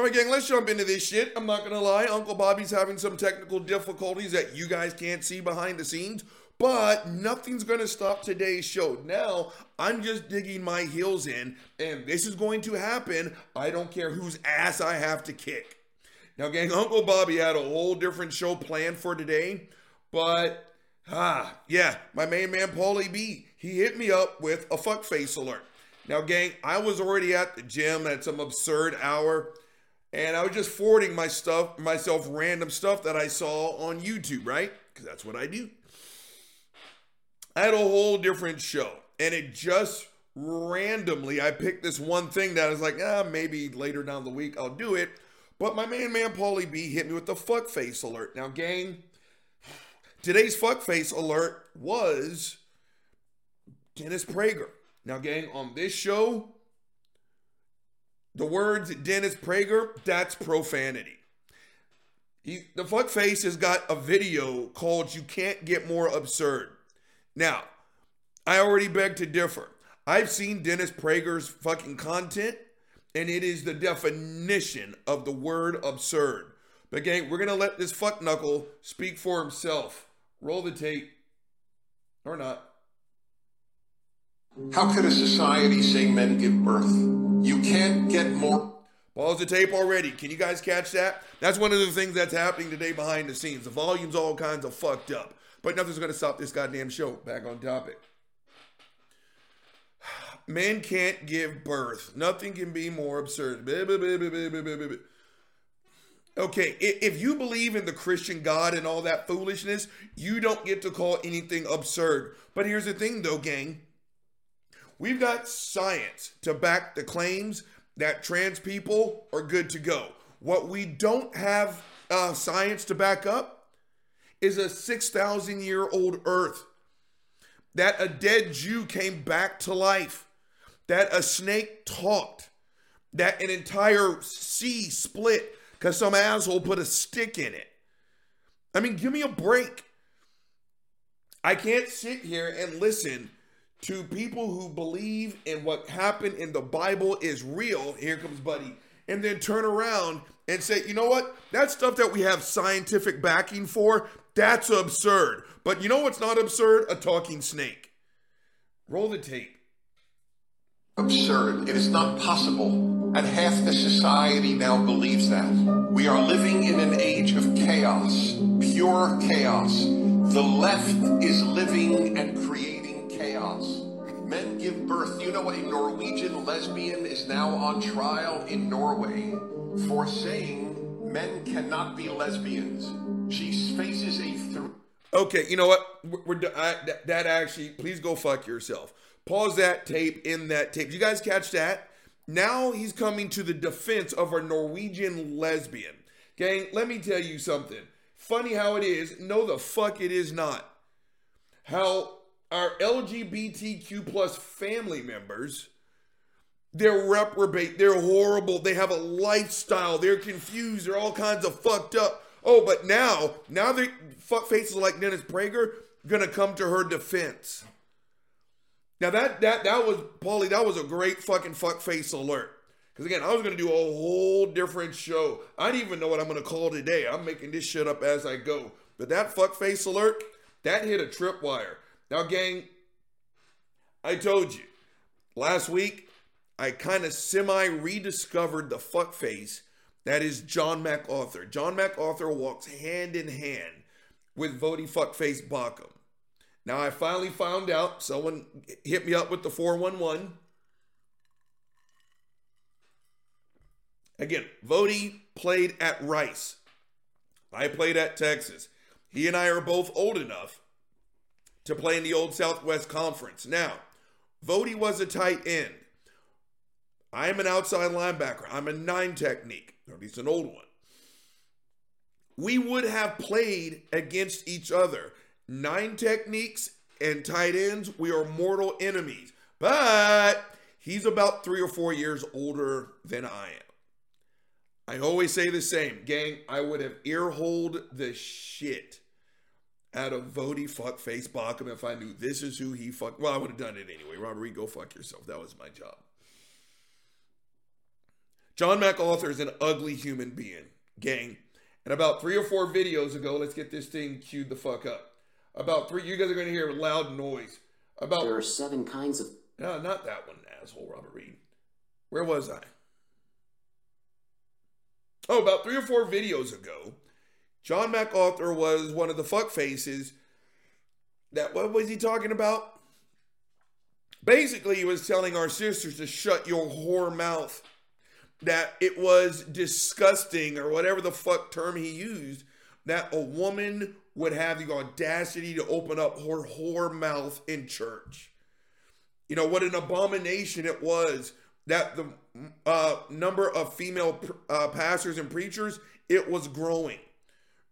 All right, gang, let's jump into this shit. I'm not gonna lie, Uncle Bobby's having some technical difficulties that you guys can't see behind the scenes, but nothing's gonna stop today's show. Now, I'm just digging my heels in, and this is going to happen. I don't care whose ass I have to kick. Now, gang, Uncle Bobby had a whole different show planned for today, but ah, yeah, my main man Paulie B, he hit me up with a fuckface alert. Now, gang, I was already at the gym at some absurd hour, and I was just forwarding my stuff, myself random stuff that I saw on YouTube, right? Because that's what I do. I had a whole different show, and it just randomly I picked this one thing that I was like, ah, maybe later down the week I'll do it. But my main man Paulie B hit me with the fuckface alert. Now, gang, today's fuckface alert was Dennis Prager. Now, gang, on this show, the words Dennis Prager, that's profanity. He, the fuckface has got a video called You Can't Get More Absurd. Now, I already beg to differ. I've seen Dennis Prager's fucking content, and it is the definition of the word absurd. But gang, we're gonna let this fuck knuckle speak for himself. Roll the tape. Or not. How could a society say men give birth? You can't get more. Pause the tape already. Can you guys catch that? That's one of the things that's happening today behind the scenes. The volume's all kinds of fucked up. But nothing's going to stop this goddamn show. Back on topic. Men can't give birth. Nothing can be more absurd. Okay, if you believe in the Christian God and all that foolishness, you don't get to call anything absurd. But here's the thing, though, gang. We've got science to back the claims that trans people are good to go. What we don't have uh, science to back up is a 6,000 year old earth. That a dead Jew came back to life. That a snake talked. That an entire sea split because some asshole put a stick in it. I mean, give me a break. I can't sit here and listen to people who believe in what happened in the Bible is real. Here comes Buddy. And then turn around and say, you know what? That stuff that we have scientific backing for, that's absurd. But you know what's not absurd? A talking snake. Roll the tape. Absurd. It is not possible. And half the society now believes that. We are living in an age of chaos, pure chaos. The left is living and creating give birth. You know what? A Norwegian lesbian is now on trial in Norway for saying men cannot be lesbians. She faces a three. Okay, you know what? We're, we're I, that, that actually. Please go fuck yourself. Pause that tape in that tape. You guys catch that? Now he's coming to the defense of a Norwegian lesbian. Gang, let me tell you something. Funny how it is. No, the fuck it is not. How our LGBTQ plus family members, they're reprobate, they're horrible, they have a lifestyle, they're confused, they're all kinds of fucked up. Oh, but now, now they fuck faces like Dennis Prager gonna come to her defense. Now that that that was Paulie, that was a great fucking fuck face alert. Because again, I was gonna do a whole different show. I don't even know what I'm gonna call today. I'm making this shit up as I go. But that fuck face alert, that hit a tripwire. Now, gang, I told you last week I kind of semi rediscovered the fuck face that is John MacArthur. John MacArthur walks hand in hand with Voddie Fuckface Baucham. Now I finally found out. Someone hit me up with the 411. Again, Voddie played at Rice. I played at Texas. He and I are both old enough to play in the old Southwest Conference. Now, Voddie was a tight end. I'm an outside linebacker. I'm a nine technique, or at least an old one. We would have played against each other. Nine techniques and tight ends, we are mortal enemies. But he's about three or four years older than I am. I always say the same, gang. I would have earholed the shit out of Voddie fuckface Baucham if I knew this is who he fuck. Well, I would have done it anyway. Robert Reed, go fuck yourself. That was my job. John MacArthur is an ugly human being, gang. And about three or four videos ago, let's get this thing queued the fuck up. About three, you guys are going to hear loud noise. About There are seven kinds of. no, not that one, asshole, Robert Reed. Where was I? Oh, about three or four videos ago, John MacArthur was one of the fuck faces. That what was he talking about? Basically, he was telling our sisters to shut your whore mouth. That it was disgusting, or whatever the fuck term he used, that a woman would have the audacity to open up her whore mouth in church. You know, what an abomination it was that the uh, number of female uh, pastors and preachers, it was growing,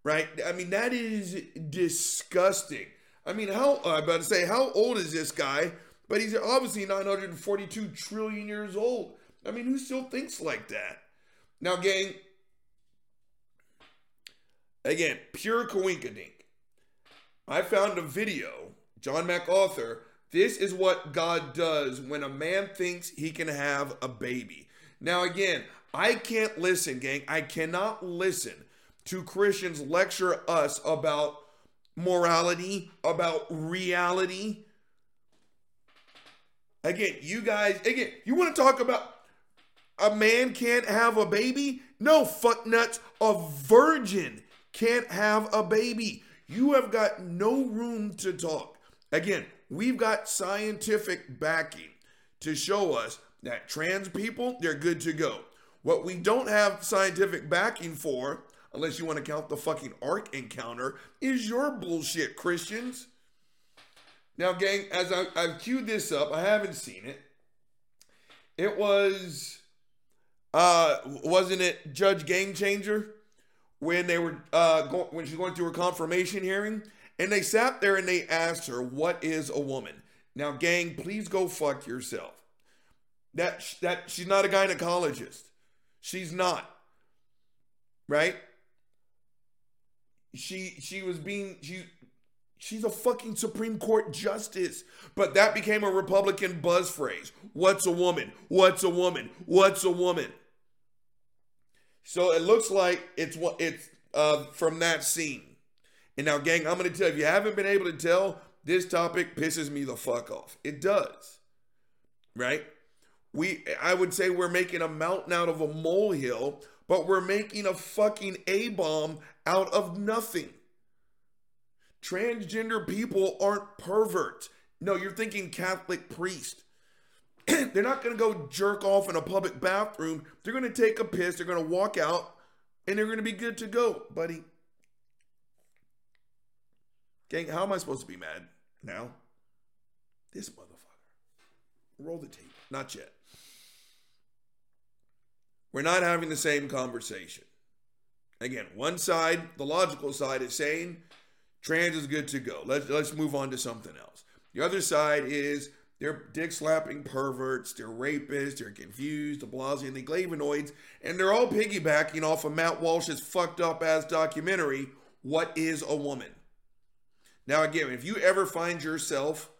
right? I mean, that is disgusting. I mean, how, I'm about to say, how old is this guy? But he's obviously 942 trillion years old. I mean, who still thinks like that? Now, gang, again, pure coinkadink. I found a video, John MacArthur. This is what God does when a man thinks he can have a baby. Now, again, I can't listen, gang. I cannot listen to Christians lecture us about morality, about reality. Again, you guys, again, you want to talk about a man can't have a baby? No, fuck nuts. A virgin can't have a baby. You have got no room to talk. Again, we've got scientific backing to show us that trans people, they're good to go. What we don't have scientific backing for, unless you want to count the fucking Ark encounter, is your bullshit, Christians. Now, gang, as I, I've queued this up, I haven't seen it. It was, uh, wasn't it Judge Game Changer when they were uh when she's going through her confirmation hearing, and they sat there and they asked her, "What is a woman?" Now, gang, please go fuck yourself. That that she's not a gynecologist. She's not. Right? She she was being she she's a fucking Supreme Court justice. But that became a Republican buzz phrase. What's a woman? What's a woman? What's a woman? So it looks like it's what it's uh, from that scene. And now, gang, I'm gonna tell you, if you haven't been able to tell, this topic pisses me the fuck off. It does. Right? We I would say we're making a mountain out of a molehill, but we're making a fucking A bomb out of nothing. Transgender people aren't perverts. No, you're thinking Catholic priest. they're not going to go jerk off in a public bathroom. They're going to take a piss, they're going to walk out, and they're going to be good to go, buddy. Gang, how am I supposed to be mad now? This motherfucker. Roll the tape. Not yet. We're not having the same conversation. Again, one side, the logical side, is saying trans is good to go. Let's let's move on to something else. The other side is they're dick slapping perverts, they're rapists, they're confused, the Blasey and the Glavinoids, and they're all piggybacking off of Matt Walsh's fucked up ass documentary, What is a Woman? Now, again, if you ever find yourself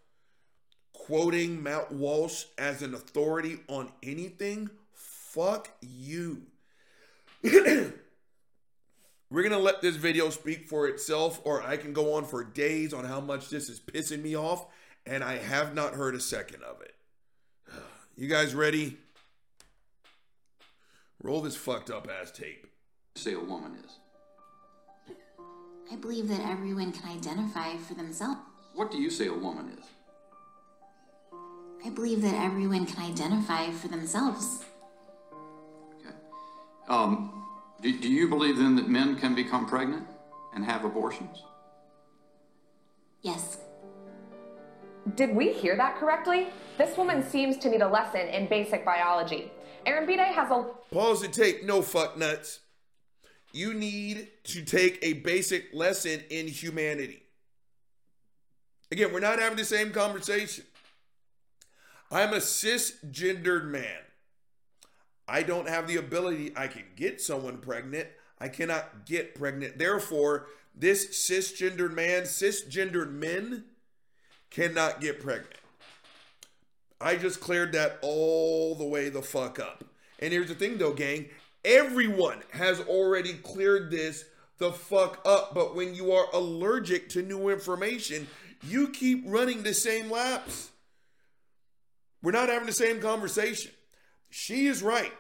quoting Matt Walsh as an authority on anything, fuck you. We're going to let this video speak for itself, or I can go on for days on how much this is pissing me off, and I have not heard a second of it. You guys ready? Roll this fucked up ass tape. say a woman is. I believe that everyone can identify for themselves. What do you say a woman is? I believe that everyone can identify for themselves. Okay. Um, do, do you believe then that men can become pregnant and have abortions? Yes. Did we hear that correctly? This woman seems to need a lesson in basic biology. Aaron Bide has a Pause the take No fuck nuts. You need to take a basic lesson in humanity. Again, we're not having the same conversation. I'm a cisgendered man. I don't have the ability, I can get someone pregnant. I cannot get pregnant. Therefore, this cisgendered man, cisgendered men cannot get pregnant. I just cleared that all the way the fuck up. And here's the thing though, gang. Everyone has already cleared this the fuck up. But when you are allergic to new information, you keep running the same laps. We're not having the same conversation. She is right.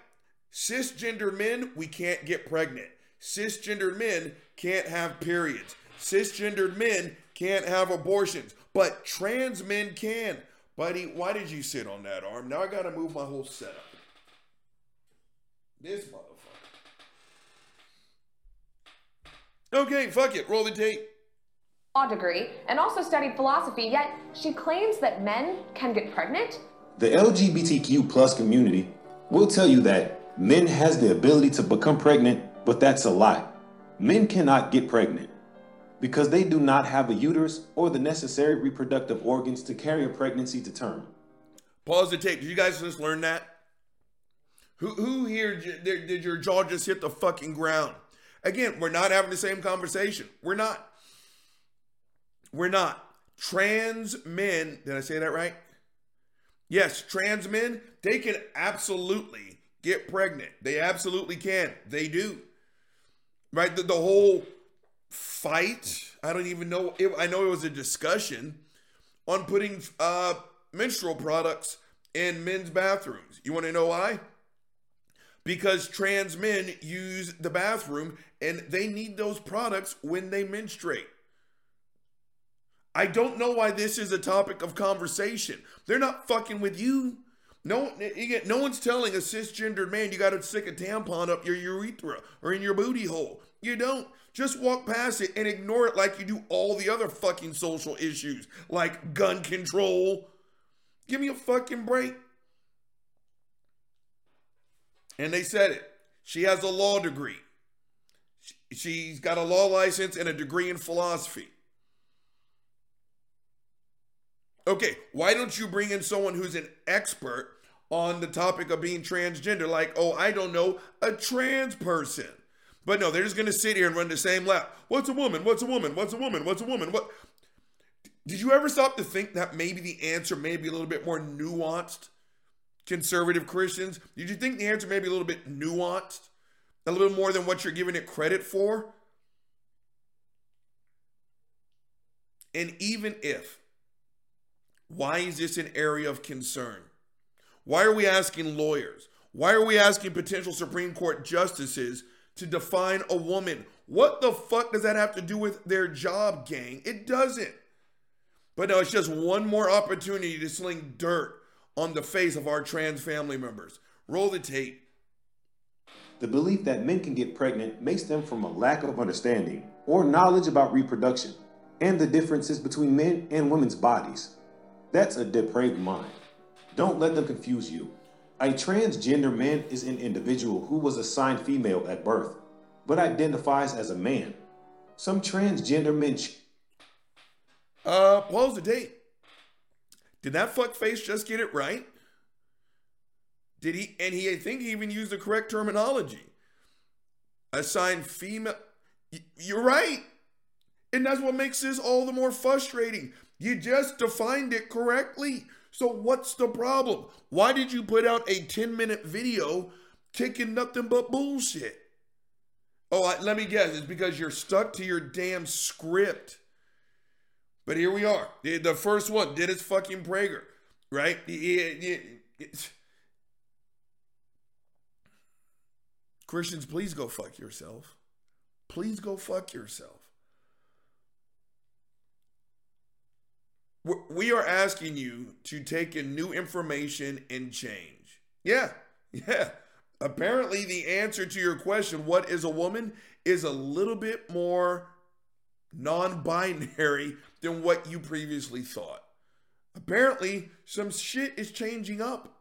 Cisgender men, we can't get pregnant. Cisgendered men can't have periods. Cisgendered men can't have abortions. But trans men can. Buddy, why did you sit on that arm? Now I gotta move my whole setup. This motherfucker. Okay, fuck it. Roll the tape. Law degree and also studied philosophy, yet she claims that men can get pregnant? The LGBTQ plus community will tell you that men has the ability to become pregnant, but that's a lie. Men cannot get pregnant because they do not have a uterus or the necessary reproductive organs to carry a pregnancy to term. Pause the tape. Did you guys just learn that? Who, who here did, did your jaw just hit the fucking ground? Again, we're not having the same conversation. We're not. We're not. Trans men, did I say that right? Yes, trans men, they can absolutely get pregnant. They absolutely can. They do. Right? The, the whole fight, I don't even know. It, I know it was a discussion on putting uh, menstrual products in men's bathrooms. You want to know why? Because trans men use the bathroom and they need those products when they menstruate. I don't know why this is a topic of conversation. They're not fucking with you. No, no one's telling a cisgendered man you got to stick a tampon up your urethra or in your booty hole. You don't. Just walk past it and ignore it like you do all the other fucking social issues, like gun control. Give me a fucking break. And they said it. She has a law degree. She's got a law license and a degree in philosophy. Okay, why don't you bring in someone who's an expert on the topic of being transgender? Like, oh, I don't know, a trans person. But no, they're just gonna sit here and run the same lap. What's a woman? What's a woman? What's a woman? What's a woman? What? Did you ever stop to think that maybe the answer may be a little bit more nuanced? Conservative Christians, did you think the answer may be a little bit nuanced? A little more than what you're giving it credit for? And even if why is this an area of concern? Why are we asking lawyers? Why are we asking potential Supreme Court justices to define a woman? What the fuck does that have to do with their job, gang? It doesn't. But no, it's just one more opportunity to sling dirt on the face of our trans family members. Roll the tape. The belief that men can get pregnant may stem from a lack of understanding or knowledge about reproduction and the differences between men and women's bodies. That's a depraved mind. Don't let them confuse you. A transgender man is an individual who was assigned female at birth, but identifies as a man. Some transgender men. Ch- uh, pause the date. Did that fuckface just get it right? Did he? And he, I think he even used the correct terminology. Assigned female. You're right. And that's what makes this all the more frustrating you just defined it correctly. So what's the problem? Why did you put out a 10 minute video kicking nothing but bullshit? Oh, I, let me guess. It's because you're stuck to your damn script. But here we are. The, the first one, Dennis fucking Prager, right? Christians, please go fuck yourself. Please go fuck yourself. We are asking you to take in new information and change. Yeah, yeah. Apparently, the answer to your question, what is a woman, is a little bit more non binary than what you previously thought. Apparently, some shit is changing up.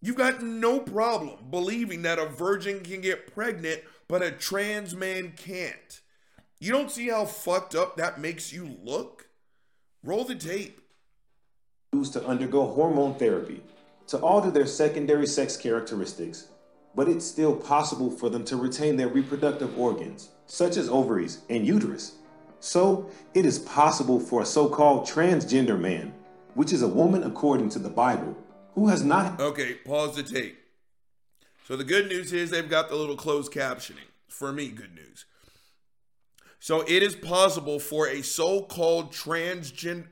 You've got no problem believing that a virgin can get pregnant, but a trans man can't. You don't see how fucked up that makes you look? Roll the tape. Used to undergo hormone therapy to alter their secondary sex characteristics, but it's still possible for them to retain their reproductive organs, such as ovaries and uterus. So, it is possible for a so called transgender man, which is a woman according to the Bible, who has not Okay, pause the tape. So the good news is they've got the little closed captioning. For me, good news. So it is possible for a so-called transgender.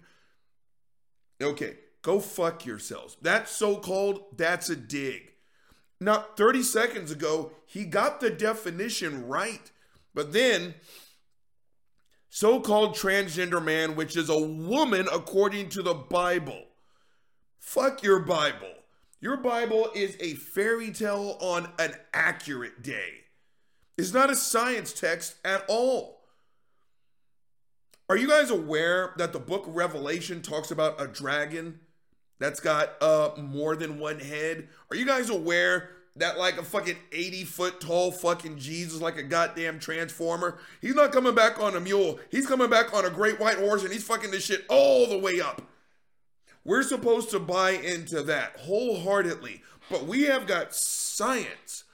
Okay, go fuck yourselves. That so-called, that's a dig. Now, 30 seconds ago, he got the definition right. But then, so called transgender man, which is a woman according to the Bible. Fuck your Bible. Your Bible is a fairy tale on an accurate day. It's not a science text at all. Are you guys aware that the book Revelation talks about a dragon that's got uh more than one head? Are you guys aware that like a fucking 80 foot tall fucking Jesus like a goddamn transformer? He's not coming back on a mule. He's coming back on a great white horse and he's fucking this shit all the way up. We're supposed to buy into that wholeheartedly, but we have got science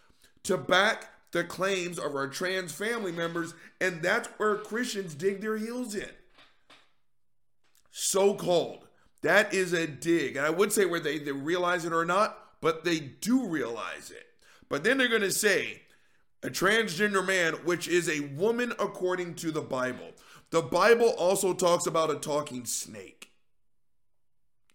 to back the claims of our trans family members, and that's where Christians dig their heels in. So called. That is a dig. And I would say whether they, they realize it or not, but they do realize it. But then they're going to say a transgender man, which is a woman according to the Bible. The Bible also talks about a talking snake.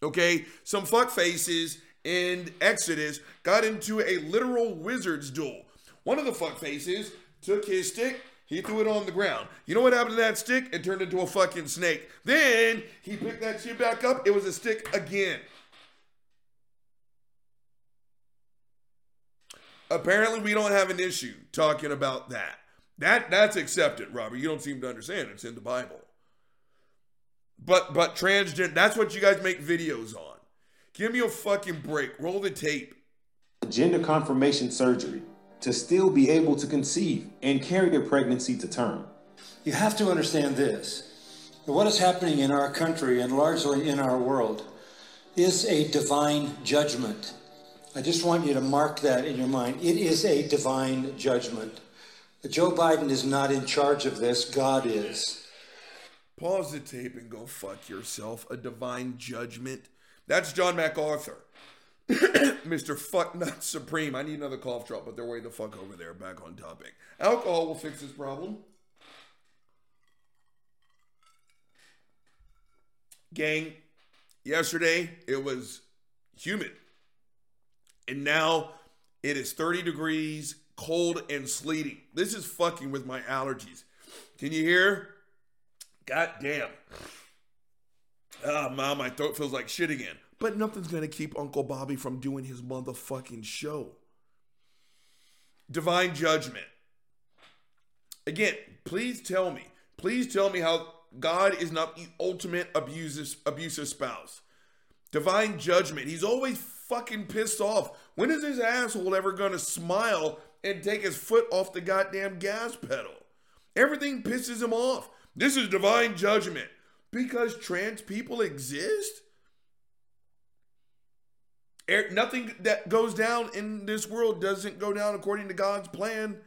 Okay, some fuck faces in Exodus got into a literal wizard's duel. One of the fuck faces took his stick, he threw it on the ground. You know what happened to that stick? It turned into a fucking snake. Then he picked that shit back up, it was a stick again. Apparently, we don't have an issue talking about that. That that's accepted, Robert. You don't seem to understand. It's in the Bible. But but transgender, that's what you guys make videos on. Give me a fucking break. Roll the tape. gender confirmation surgery to still be able to conceive and carry their pregnancy to term. You have to understand this. What is happening in our country and largely in our world is a divine judgment. I just want you to mark that in your mind. It is a divine judgment. Joe Biden is not in charge of this, God is. Pause the tape and go fuck yourself. A divine judgment. That's John MacArthur. Mr. Fucknut Supreme. I need another cough drop, but they're way the fuck over there. Back on topic. Alcohol will fix this problem. Gang, yesterday it was humid. And now it is 30 degrees, cold, and sleeting. This is fucking with my allergies. Can you hear? God damn. Ah, mom, my throat feels like shit again. But nothing's gonna keep Uncle Bobby from doing his motherfucking show. Divine judgment. Again, please tell me, please tell me how God is not the ultimate abusive, abusive spouse. Divine judgment. He's always fucking pissed off. When is this asshole ever gonna smile and take his foot off the goddamn gas pedal? Everything pisses him off. This is divine judgment because trans people exist. Nothing that goes down in this world doesn't go down according to God's plan.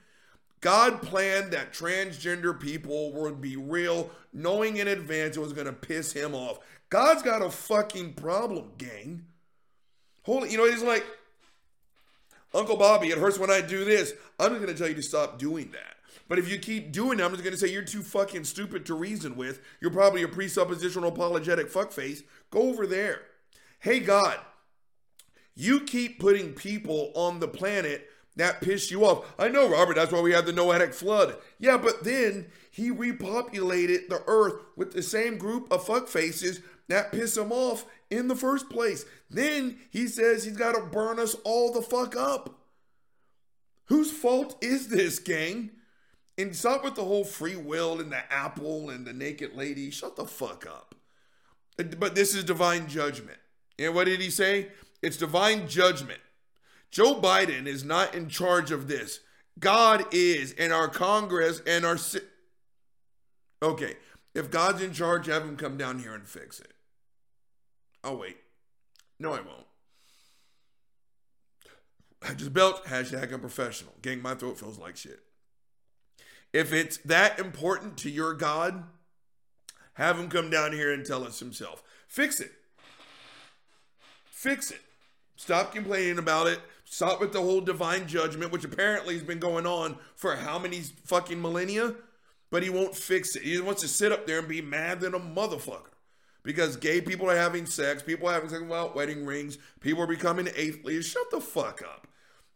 God planned that transgender people would be real, knowing in advance it was going to piss him off. God's got a fucking problem, gang. Holy, you know, he's like, Uncle Bobby, it hurts when I do this. I'm just going to tell you to stop doing that. But if you keep doing it, I'm just going to say you're too fucking stupid to reason with. You're probably a presuppositional apologetic fuckface. Go over there. Hey, God, you keep putting people on the planet that piss you off. I know, Robert, that's why we had the Noahic flood. Yeah, but then he repopulated the earth with the same group of fuckfaces that piss him off in the first place. Then he says he's got to burn us all the fuck up. Whose fault is this, gang? And stop with the whole free will and the apple and the naked lady. Shut the fuck up. Uh, but this is divine judgment. And what did he say? It's divine judgment. Joe Biden is not in charge of this. God is, and our Congress and our. Si- Okay, if God's in charge, have him come down here and fix it. I'll wait. No, I won't. I just belt, hashtag unprofessional. Gang, my throat feels like shit. If it's that important to your God, have him come down here and tell us himself. Fix it. Fix it. Stop complaining about it. Stop with the whole divine judgment, which apparently has been going on for how many fucking millennia? But he won't fix it. He wants to sit up there and be mad than a motherfucker. Because gay people are having sex, people are having sex without wedding rings, people are becoming atheists. Shut the fuck up.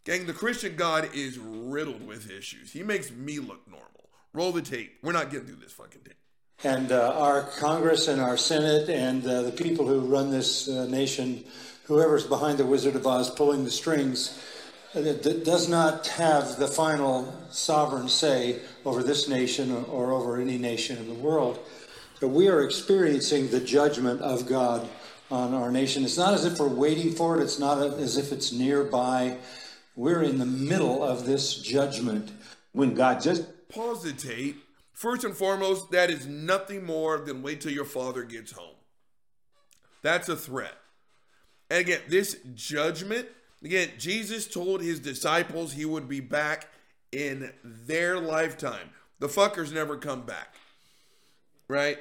Gang, the Christian God is riddled with issues. He makes me look normal. Roll the tape. We're not getting through this fucking tape. And uh, our Congress and our Senate and uh, the people who run this uh, nation, whoever's behind the Wizard of Oz pulling the strings, uh, that does not have the final sovereign say over this nation or, or over any nation in the world. But we are experiencing the judgment of God on our nation. It's not as if we're waiting for it, it's not as if it's nearby. We're in the middle of this judgment. When God just Pause the tape. First and foremost, that is nothing more than wait till your father gets home. That's a threat. And again, this judgment, again, Jesus told his disciples he would be back in their lifetime. The fuckers never come back. Right?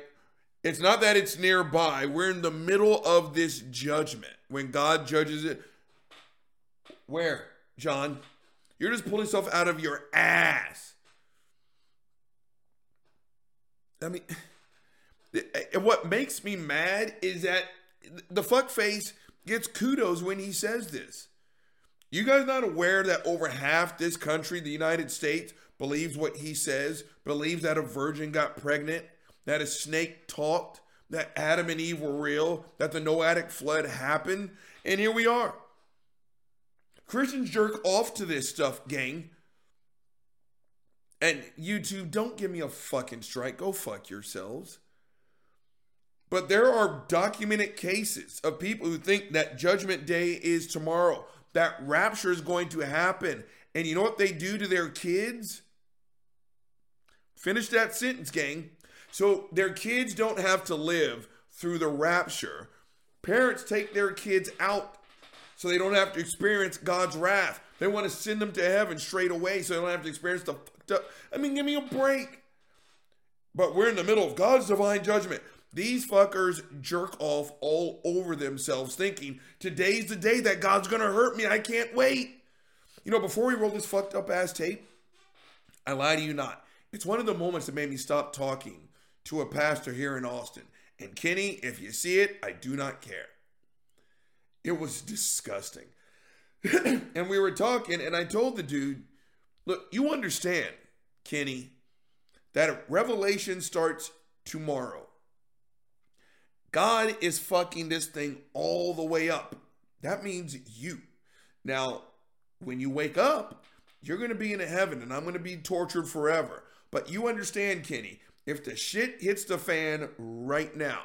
It's not that it's nearby. We're in the middle of this judgment when God judges it. Where, John? You're just pulling stuff out of your ass. I mean, what makes me mad is that the fuck face gets kudos when he says this. You guys not aware that over half this country, the United States, believes what he says, believes that a virgin got pregnant, that a snake talked, that Adam and Eve were real, that the Noahic flood happened, and here we are. Christians jerk off to this stuff, gang. And YouTube, don't give me a fucking strike. Go fuck yourselves. But there are documented cases of people who think that Judgment Day is tomorrow, that rapture is going to happen. And you know what they do to their kids? Finish that sentence, gang. So their kids don't have to live through the rapture. Parents take their kids out so they don't have to experience God's wrath. They want to send them to heaven straight away so they don't have to experience the fucked up. I mean, give me a break. But we're in the middle of God's divine judgment. These fuckers jerk off all over themselves thinking today's the day that God's to hurt me. I can't wait. You know, before we roll this fucked up ass tape, I lie to you not. It's one of the moments that made me stop talking to a pastor here in Austin. And Kenny, if you see it, I do not care. It was disgusting. and we were talking, and I told the dude, look, you understand, Kenny, that Revelation starts tomorrow. God is fucking this thing all the way up. That means you. Now, when you wake up, you're going to be in heaven and I'm going to be tortured forever. But you understand, Kenny, if the shit hits the fan right now,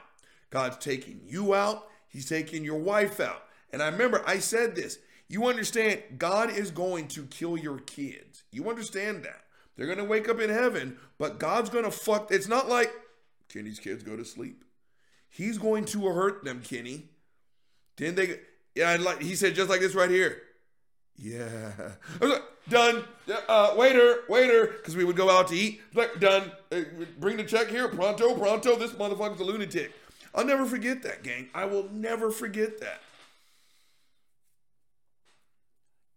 God's taking you out, He's taking your wife out. And I remember I said this. You understand, God is going to kill your kids. You understand that. They're going to wake up in heaven, but God's going to fuck. It's not like Kenny's kids go to sleep. He's going to hurt them, Kenny. Didn't they, yeah, like he said, just like this right here. Yeah. Like, done. Uh, waiter, waiter, because we would go out to eat. Like, done. Uh, bring the check here. Pronto, pronto. This motherfucker's a lunatic. I'll never forget that, gang. I will never forget that.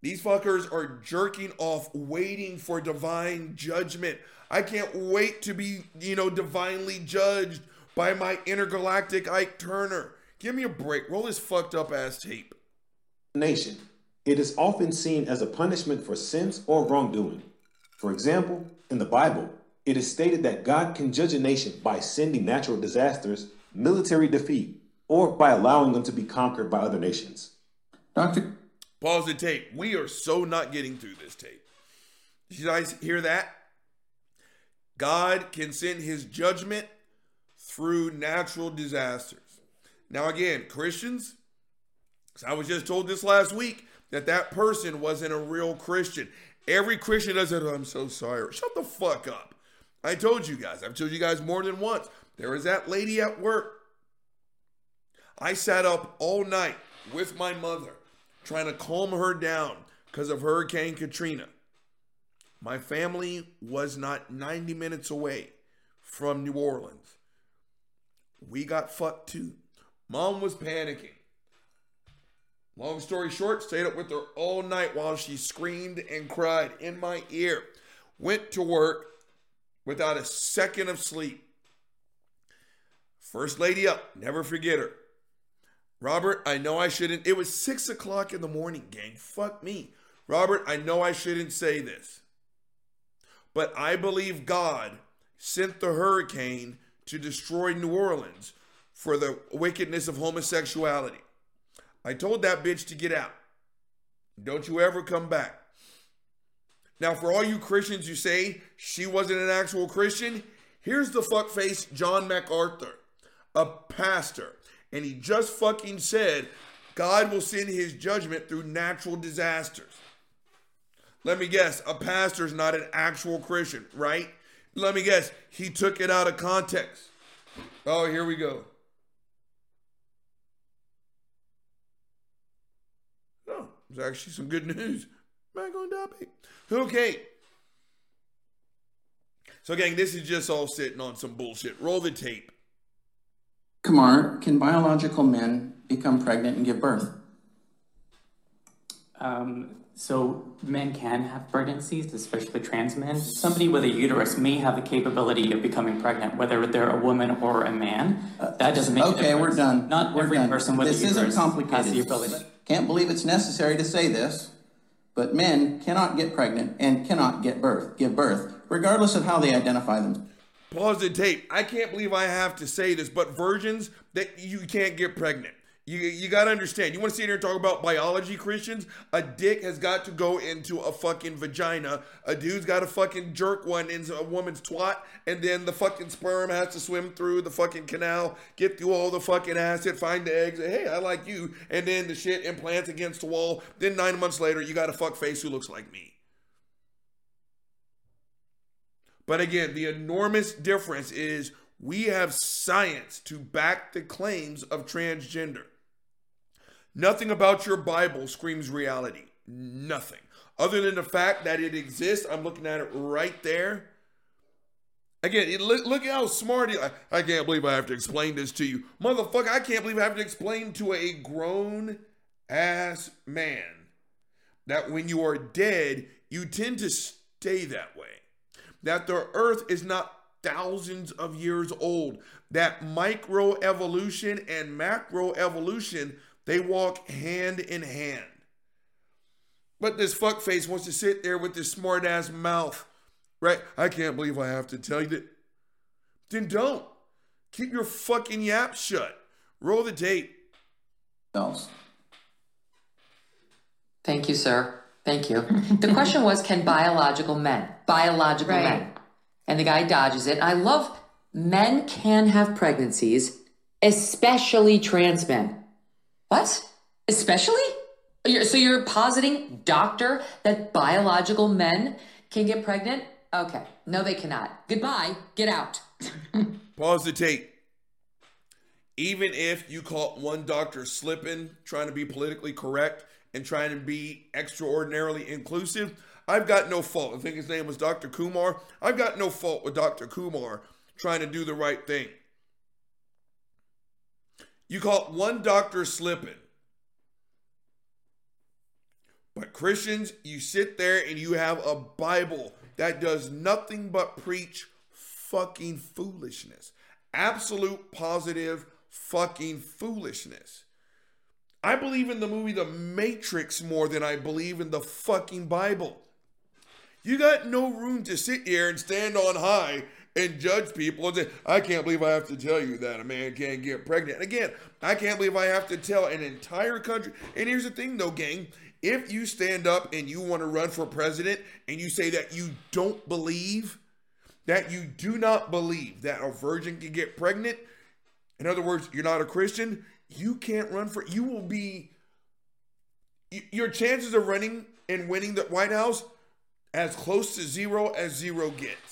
These fuckers are jerking off, waiting for divine judgment. I can't wait to be, you know, divinely judged by my intergalactic Ike Turner. Give me a break. Roll this fucked up ass tape. Nation. It is often seen as a punishment for sins or wrongdoing. For example, in the Bible, it is stated that God can judge a nation by sending natural disasters, military defeat, or by allowing them to be conquered by other nations. Dr. Pause the tape. We are so not getting through this tape. Did you guys hear that? God can send his judgment through natural disasters. Now, again, Christians, I was just told this last week that that person wasn't a real Christian. Every Christian does it. Oh, I'm so sorry. Shut the fuck up. I told you guys. I've told you guys more than once. There was that lady at work. I sat up all night with my mother trying to calm her down because of Hurricane Katrina. My family was not 90 minutes away from New Orleans. We got fucked too. Mom was panicking. Long story short, stayed up with her all night while she screamed and cried in my ear. Went to work without a second of sleep. First lady up, never forget her. Robert, I know I shouldn't. It was six o'clock in the morning, gang. Fuck me. Robert, I know I shouldn't say this. But I believe God sent the hurricane to destroy New Orleans for the wickedness of homosexuality. I told that bitch to get out. Don't you ever come back. Now, for all you Christians who say she wasn't an actual Christian, here's the fuckface John MacArthur, a pastor, and he just fucking said God will send his judgment through natural disasters. Let me guess, a pastor's not an actual Christian, right? Let me guess, he took it out of context. Oh, here we go. Oh, there's actually some good news. Back on topic. Okay. So, gang, this is just all sitting on some bullshit. Roll the tape. Kumar, can biological men become pregnant and give birth? Um, so men can have pregnancies, especially trans men. Somebody with a uterus may have the capability of becoming pregnant, whether they're a woman or a man. That doesn't make a Okay, we're done. Not We're every done. person with This a isn't uterus has the complicated. ability. Can't believe it's necessary to say this, but men cannot get pregnant and cannot get birth, give birth, regardless of how they identify them. Pause the tape. I can't believe I have to say this, but virgins that you can't get pregnant. You, you got to understand. You want to sit here and talk about biology, Christians? A dick has got to go into a fucking vagina. A dude's got to fucking jerk one into a woman's twat, and then the fucking sperm has to swim through the fucking canal, get through all the fucking acid, find the eggs. Hey, I like you. And then the shit implants against the wall. Then nine months later, you got a fuck face who looks like me. But again, the enormous difference is we have science to back the claims of transgender. Nothing about your Bible screams reality. Nothing. Other than the fact that it exists, I'm looking at it right there. Again, look, look at how smart he I, I can't believe I have to explain this to you. Motherfucker, I can't believe I have to explain to a grown ass man that when you are dead, you tend to stay that way that the earth is not thousands of years old that microevolution and macroevolution they walk hand in hand but this fuckface wants to sit there with this smart ass mouth right i can't believe i have to tell you that then don't keep your fucking yap shut roll the tape Else. Thank you, sir. Thank you. The question was, can biological men, biological Right. men, and the guy dodges it. I love men can have pregnancies, especially trans men. What? Especially? So you're positing, doctor, that biological men can get pregnant? Okay. No, they cannot. Goodbye. Get out. Pause the tape. Even if you caught one doctor slipping, trying to be politically correct and trying to be extraordinarily inclusive, I've got no fault. I think his name was Dr. Kumar. I've got no fault with Dr. Kumar trying to do the right thing. You caught one doctor slipping. But Christians, you sit there and you have a Bible that does nothing but preach fucking foolishness. Absolute positive fucking foolishness. I believe in the movie The Matrix more than I believe in the fucking Bible. You got no room to sit here and stand on high and judge people and say, I can't believe I have to tell you that a man can't get pregnant. Again, I can't believe I have to tell an entire country. And here's the thing though, gang. If you stand up and you want to run for president and you say that you don't believe, that you do not believe that a virgin can get pregnant, in other words, you're not a Christian, you can't run for, you will be, your chances of running and winning the White House as close to zero as zero gets.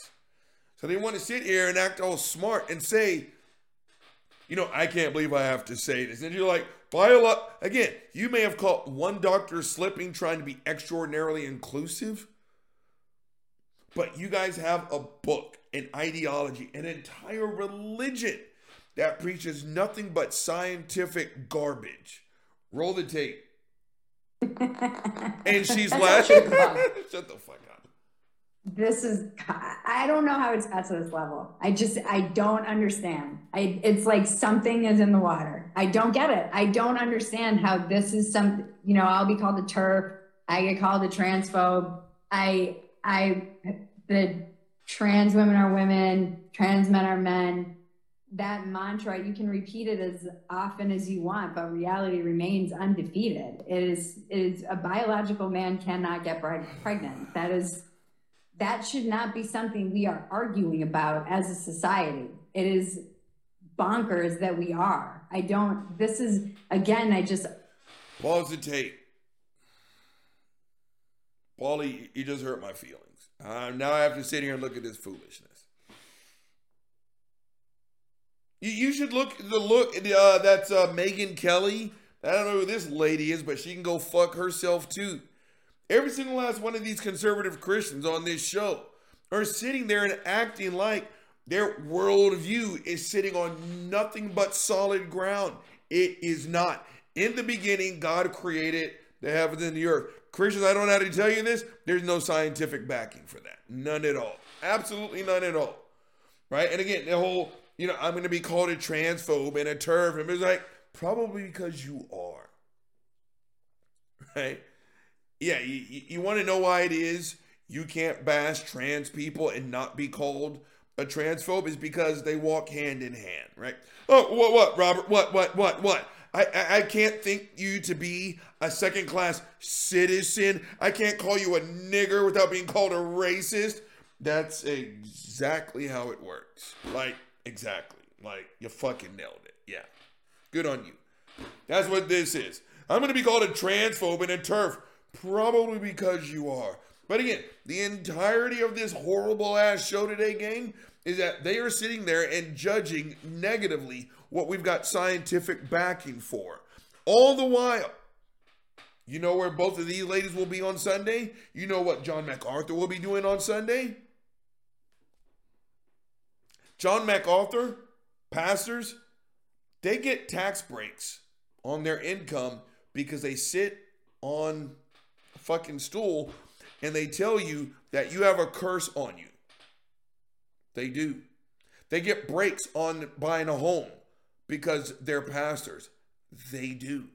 So they want to sit here and act all smart and say, you know, I can't believe I have to say this. And you're like, bio again, you may have caught one doctor slipping trying to be extraordinarily inclusive, but you guys have a book, an ideology, an entire religion that preaches nothing but scientific garbage. Roll the tape. and she's laughing. Shut the fuck up. This is I don't know how it's got to this level. I just I don't understand. I it's like something is in the water. I don't get it. I don't understand how this is some you know, I'll be called a TERF. I get called a transphobe. I I the trans women are women, trans men are men. That mantra, you can repeat it as often as you want, but reality remains undefeated. It is, it is a biological man cannot get pregnant. That is, that should not be something we are arguing about as a society. It is bonkers that we are. I don't, this is, again, I just, Pause the tape. Paulie, you just hurt my feelings. Uh, now I have to sit here and look at this foolishness. You, you should look the look. Uh, that's uh, Megyn Kelly. I don't know who this lady is, but she can go fuck herself too. Every single last one of these conservative Christians on this show are sitting there and acting like their worldview is sitting on nothing but solid ground. It is not. In the beginning, God created the heavens and the earth. Christians, I don't know how to tell you this. There's no scientific backing for that. None at all. Absolutely none at all. Right? And again, the whole, you know, I'm going to be called a transphobe and a TERF. And it's like, probably because you are. Right? Yeah, you, you want to know why it is you can't bash trans people and not be called a transphobe is because they walk hand in hand, right? Oh, what, what, Robert? What, what, what, what? I, I, I can't think you to be a second class citizen. I can't call you a nigger without being called a racist. That's exactly how it works. Like, exactly. Like, you fucking nailed it. Yeah. Good on you. That's what this is. I'm going to be called a transphobe and a TERF, probably because you are. But again, the entirety of this horrible ass show today, gang, is that they are sitting there and judging negatively what we've got scientific backing for. All the while, you know where both of these ladies will be on Sunday? You know what John MacArthur will be doing on Sunday? John MacArthur, pastors, they get tax breaks on their income because they sit on fucking stool and they tell you that you have a curse on you. They do. They get breaks on buying a home because they're pastors. They do.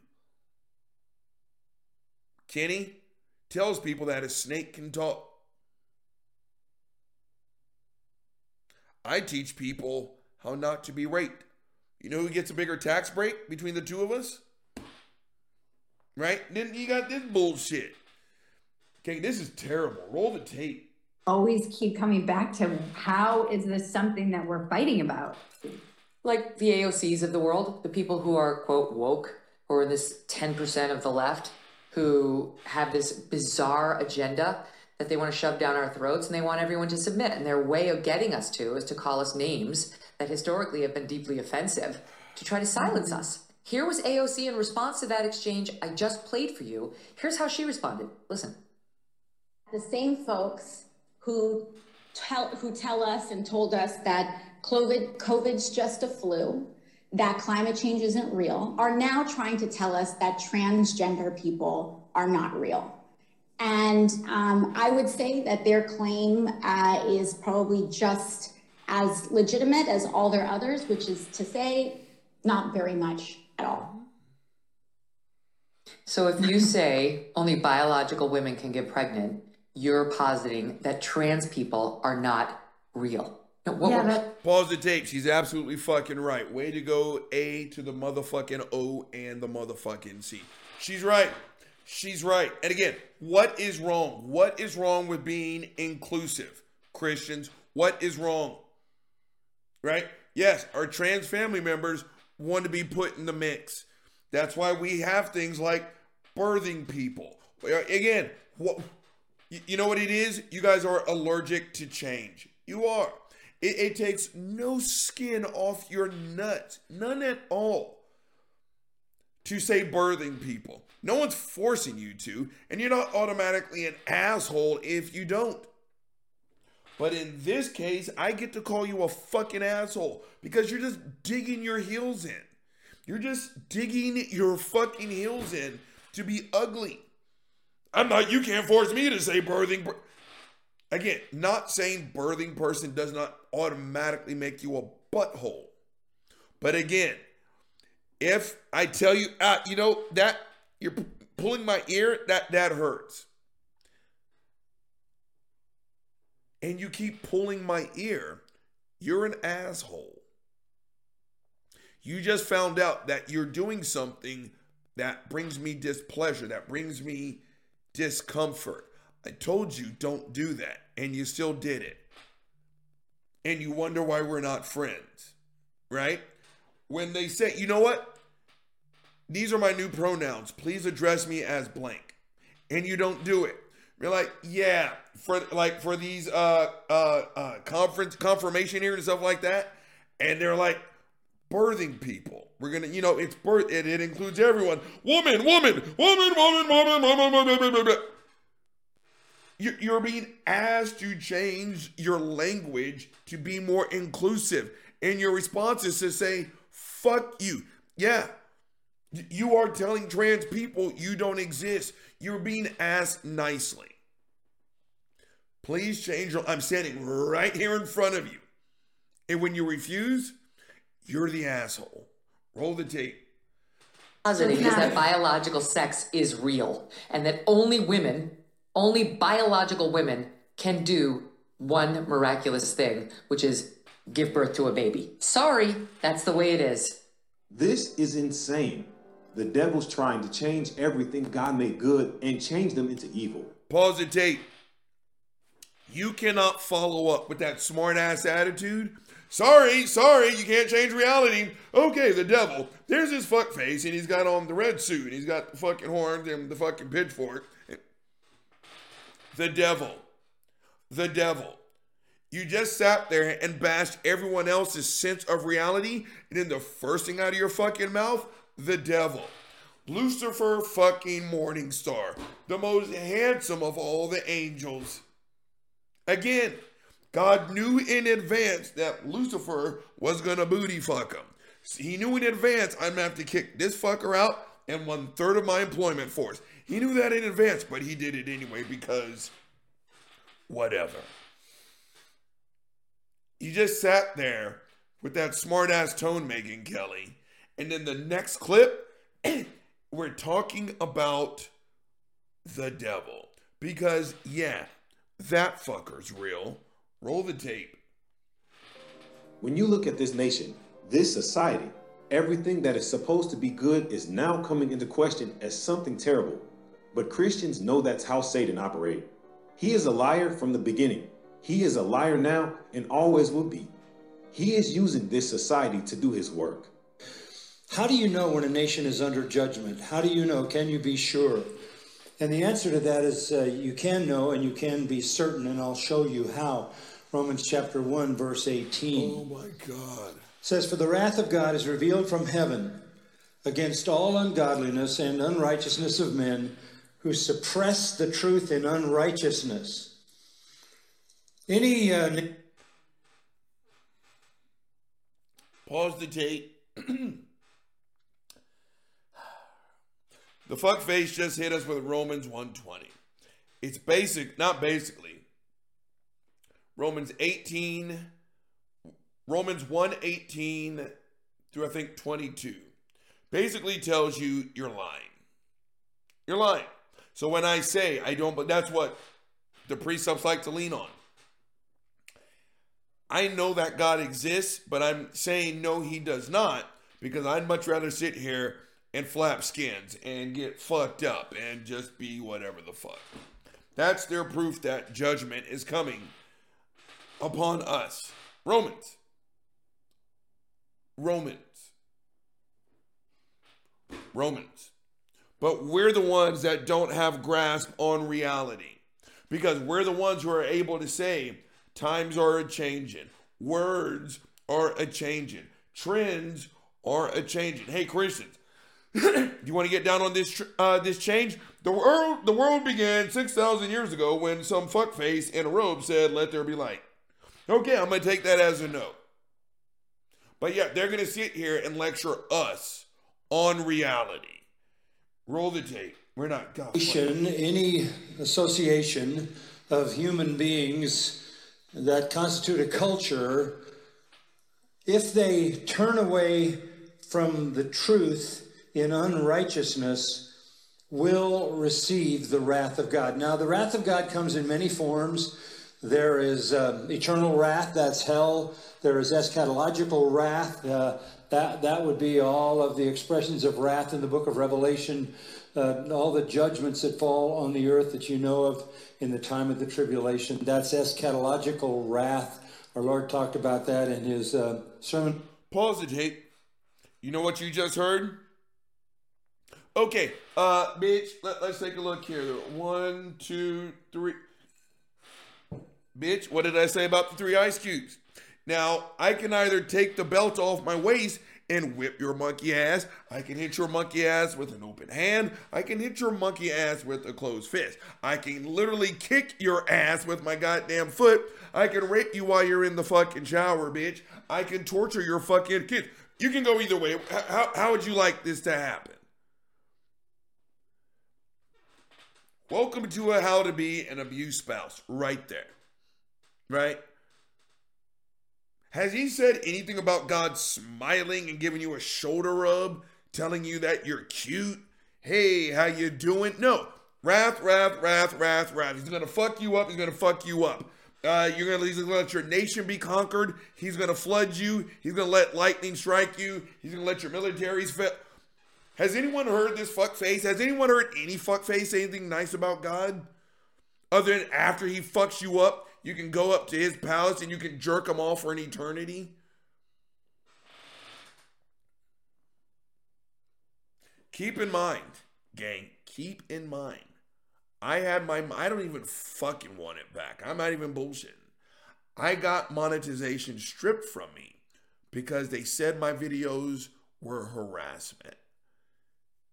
Kenny tells people that a snake can talk. I teach people how not to be raped. You know who gets a bigger tax break between the two of us? Right? Then you got this bullshit. Okay, this is terrible. Roll the tape. always keep coming back to how is this something that we're fighting about? Like the AOCs of the world, the people who are, quote, woke, who are this 10% of the left, who have this bizarre agenda that they want to shove down our throats and they want everyone to submit. And their way of getting us to is to call us names that historically have been deeply offensive to try to silence us. Here was AOC in response to that exchange I just played for you. Here's how she responded. Listen. The same folks who tell who tell us and told us that COVID COVID's just a flu, that climate change isn't real, are now trying to tell us that transgender people are not real. And um, I would say that their claim uh, is probably just as legitimate as all their others, which is to say, not very much at all. So if you say only biological women can get pregnant, you're positing that trans people are not real. No, what Yeah, that- Pause the tape. She's absolutely fucking right. Way to go, A to the motherfucking O and the motherfucking C. She's right. She's right. And again, what is wrong? What is wrong with being inclusive? Christians, what is wrong? Right? Yes, our trans family members want to be put in the mix. That's why we have things like birthing people. Again, what you you know what it is? You guys are allergic to change. You are. It, it takes no skin off your nuts, none at all, to say birthing people. No one's forcing you to, and you're not automatically an asshole if you don't. But in this case, I get to call you a fucking asshole because you're just digging your heels in. You're just digging your fucking heels in to be ugly. I'm not, you can't force me to say birthing. Per-. Again, not saying birthing person does not automatically make you a butthole. But again, if I tell you, uh, you know, that you're p- pulling my ear, that that hurts. And you keep pulling my ear, you're an asshole. You just found out that you're doing something that brings me displeasure, that brings me discomfort. I told you don't do that, and you still did it. And you wonder why we're not friends, right? When they say, you know what? These are my new pronouns. Please address me as blank. And you don't do it. You're like, yeah, for like for these uh uh uh conference confirmation here and stuff like that. And they're like, birthing people. We're gonna, you know, it's birth. It, it includes everyone. Woman, woman, woman, woman, woman, woman, woman, woman. woman. woman. You're being asked to change your language to be more inclusive, and your response is to say "fuck you." Yeah, you are telling trans people you don't exist. You're being asked nicely. Please change. Your, I'm standing right here in front of you, and when you refuse you're the asshole. Roll the tape. positing is that biological sex is real and that only women, only biological women can do one miraculous thing, which is give birth to a baby. Sorry, that's the way it is. This is insane. The devil's trying to change everything God made good and change them into evil. Pause the tape. You cannot follow up with that smart ass attitude. Sorry, sorry, you can't change reality. Okay, the devil. There's his fuck face, and he's got on the red suit. And he's got the fucking horns and the fucking pitchfork. The devil. The devil. You just sat there and bashed everyone else's sense of reality, and then the first thing out of your fucking mouth, the devil. Lucifer fucking Morning Star, the most handsome of all the angels. Again, God knew in advance that Lucifer was gonna booty fuck him. He knew in advance I'm gonna have to kick this fucker out and one third of my employment force. He knew that in advance, but he did it anyway because whatever. You just sat there with that smart ass tone making, Kelly. And then the next clip, we're talking about the devil. Because, yeah, that fucker's real. Roll the tape. When you look at this nation, this society, everything that is supposed to be good is now coming into question as something terrible. But Christians know that's how Satan operates. He is a liar from the beginning. He is a liar now and always will be. He is using this society to do his work. How do you know when a nation is under judgment? How do you know? Can you be sure? And the answer to that is uh, you can know and you can be certain, and I'll show you how. Romans chapter 1, verse 18. Oh my God. says, For the wrath of God is revealed from heaven against all ungodliness and unrighteousness of men who suppress the truth in unrighteousness. Any uh, Pause the tape. the fuck face just hit us with Romans 120. It's basic, not basically. Romans 18, Romans 118 through I think 22 basically tells you you're lying. You're lying. So when I say I don't, but that's what the precepts like to lean on. I know that God exists, but I'm saying no, he does not, because I'd much rather sit here and flap skins and get fucked up and just be whatever the fuck. That's their proof that judgment is coming upon us. Romans. Romans. Romans. But we're the ones that don't have grasp on reality because we're the ones who are able to say times are a changing, words are a changing, trends are a changing. Hey Christians, do you want to get down on this uh, this change? The world the world began six thousand years ago when some fuckface in a robe said, "Let there be light." Okay, I'm gonna take that as a no. But yeah, they're gonna sit here and lecture us on reality. Roll the tape. We're not God. Any association of human beings that constitute a culture, if they turn away from the truth in unrighteousness, will receive the wrath of God. Now, the wrath of God comes in many forms. There is uh, eternal wrath, that's hell. There is eschatological wrath. Uh, that, that would be all of the expressions of wrath in the book of Revelation, uh, all the judgments that fall on the earth that you know of in the time of the tribulation. That's eschatological wrath. Our Lord talked about that in his uh, sermon. Pause the tape. You know what you just heard? Okay, uh, bitch, let, let's take a look here. One, two, three. Bitch, what did I say about the three ice cubes? Now, I can either take the belt off my waist and whip your monkey ass. I can hit your monkey ass with an open hand. I can hit your monkey ass with a closed fist. I can literally kick your ass with my goddamn foot. I can rape you while you're in the fucking shower, bitch. I can torture your fucking kids. You can go either way. How, how would you like this to happen? Welcome to a how to be an abused spouse, right there. Right? Has he said anything about God smiling and giving you a shoulder rub, telling you that you're cute? Hey, how you doing? No. Wrath, wrath, wrath, wrath, wrath. He's gonna fuck you up. He's gonna fuck you up. Uh, you're gonna, he's gonna let your nation be conquered. He's gonna flood you. He's gonna let lightning strike you. He's gonna let your militaries fail. Has anyone heard this fuck face? Has anyone heard any fuck face say anything nice about God? Other than after he fucks you up, you can go up to his palace and you can jerk him off for an eternity. Keep in mind, gang, keep in mind. I had my, I don't even fucking want it back. I'm not even bullshitting. I got monetization stripped from me because they said my videos were harassment.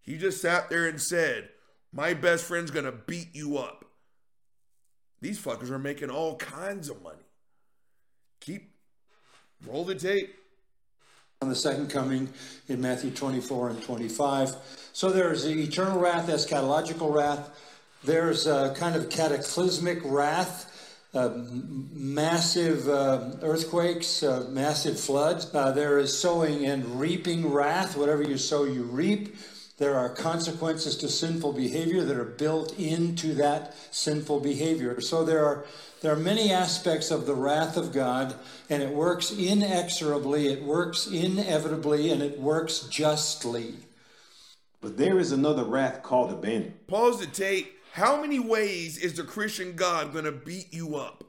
He just sat there and said, My best friend's gonna beat you up. These fuckers are making all kinds of money. Keep, roll the tape. On the second coming in Matthew 24 and 25. So there's the eternal wrath, eschatological wrath. There's a kind of cataclysmic wrath. Uh, massive uh, earthquakes, uh, massive floods. Uh, there is sowing and reaping wrath. Whatever you sow, you reap. There are consequences to sinful behavior that are built into that sinful behavior. So there are there are many aspects of the wrath of God, and it works inexorably, it works inevitably, and it works justly. But there is another wrath called abandonment. Pause the tape. How many ways is the Christian God going to beat you up?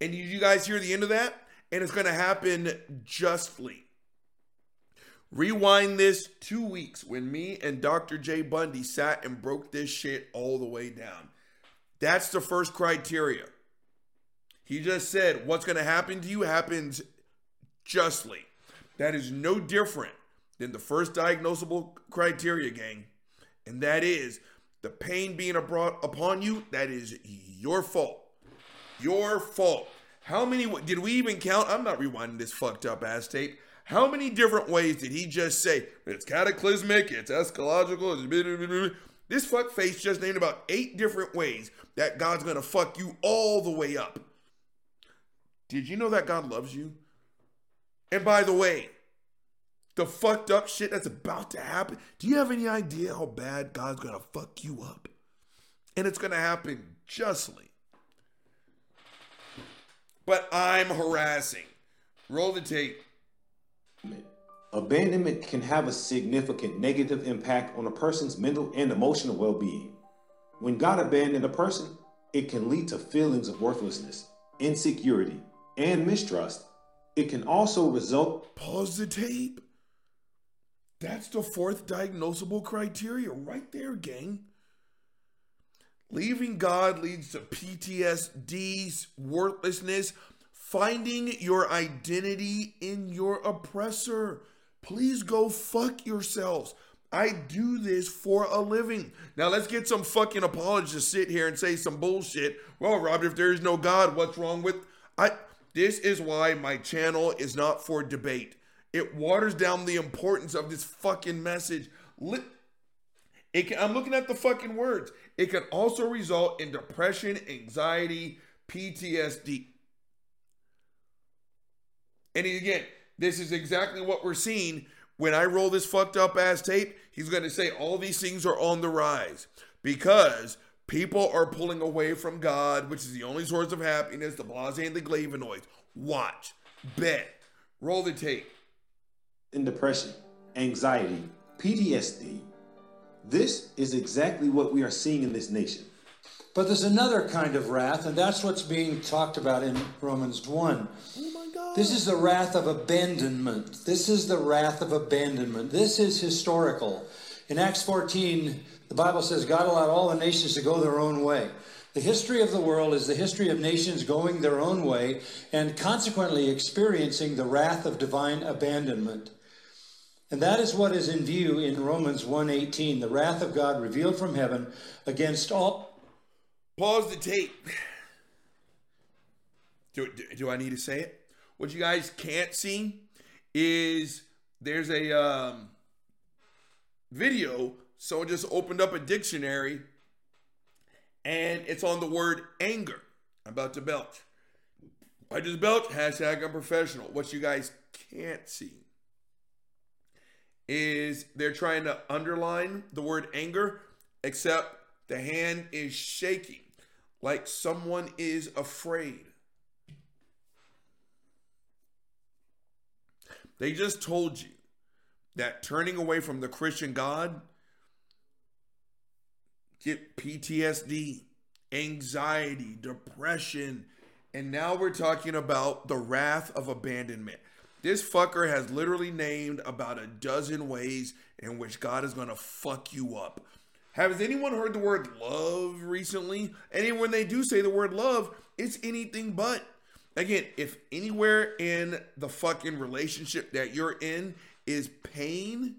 And did you guys hear the end of that? And it's going to happen justly. Rewind this two weeks when me and Dr. J. Bundy sat and broke this shit all the way down. That's the first criteria. He just said, What's going to happen to you happens justly. That is no different than the first diagnosable criteria, gang. And that is the pain being brought upon you, that is your fault. Your fault. How many did we even count? I'm not rewinding this fucked up ass tape. How many different ways did he just say it's cataclysmic, it's eschatological, it's blah, blah, blah. this fuck face just named about eight different ways that God's gonna fuck you all the way up. Did you know that God loves you? And by the way, the fucked up shit that's about to happen, do you have any idea how bad God's gonna fuck you up? And it's gonna happen justly. But I'm harassing. Roll the tape. Abandonment can have a significant negative impact on a person's mental and emotional well being. When God abandoned a person, it can lead to feelings of worthlessness, insecurity, and mistrust. It can also result. Pause the tape. That's the fourth diagnosable criteria right there, gang. Leaving God leads to PTSD, worthlessness, finding your identity in your oppressor. Please go fuck yourselves. I do this for a living. Now let's get some fucking apologists sit here and say some bullshit. Well, Robert, if there is no God, what's wrong with I this is why my channel is not for debate. It waters down the importance of this fucking message. Can, I'm looking at the fucking words. It can also result in depression, anxiety, PTSD. And again, this is exactly what we're seeing when I roll this fucked up ass tape. He's going to say all these things are on the rise because people are pulling away from God, which is the only source of happiness, the blase and the flavonoids. Watch, bet, roll the tape. In depression, anxiety, PTSD, this is exactly what we are seeing in this nation. But there's another kind of wrath, and that's what's being talked about in Romans 1. This is the wrath of abandonment. This is the wrath of abandonment. This is historical. In Acts 14, the Bible says God allowed all the nations to go their own way. The history of the world is the history of nations going their own way and consequently experiencing the wrath of divine abandonment. And that is what is in view in Romans 1:18, the wrath of God revealed from heaven against all Pause the tape. Do, do, do I need to say it? What you guys can't see is there's a um, video. Someone just opened up a dictionary and it's on the word anger. I'm about to belch. I just belch. Hashtag unprofessional. What you guys can't see is they're trying to underline the word anger, except the hand is shaking like someone is afraid. They just told you that turning away from the Christian God get PTSD, anxiety, depression, and now we're talking about the wrath of abandonment. This fucker has literally named about a dozen ways in which God is going to fuck you up. Has anyone heard the word love recently? And when they do say the word love, it's anything but. Again, if anywhere in the fucking relationship that you're in is pain,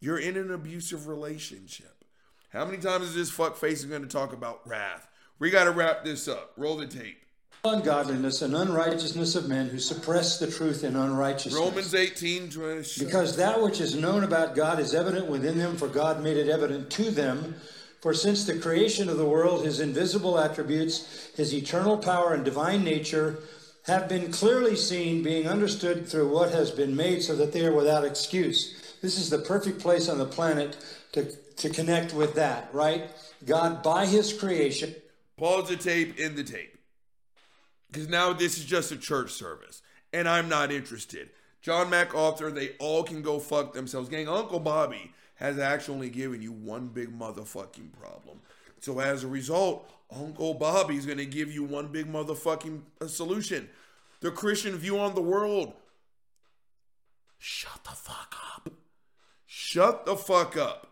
you're in an abusive relationship. How many times is this fuck face going to talk about wrath? We got to wrap this up. Roll the tape ungodliness and unrighteousness of men who suppress the truth in unrighteousness. Romans 18, 20. Because that which is known about God is evident within them, for God made it evident to them. For since the creation of the world, his invisible attributes, his eternal power and divine nature, have been clearly seen, being understood through what has been made, so that they are without excuse. This is the perfect place on the planet to, to connect with that, right? God, by his creation. Pause the tape in the tape because now this is just a church service and I'm not interested. John MacArthur, they all can go fuck themselves. Gang, Uncle Bobby has actually given you one big motherfucking problem. So as a result, Uncle Bobby's going to give you one big motherfucking uh, solution. The Christian view on the world. Shut the fuck up. Shut the fuck up.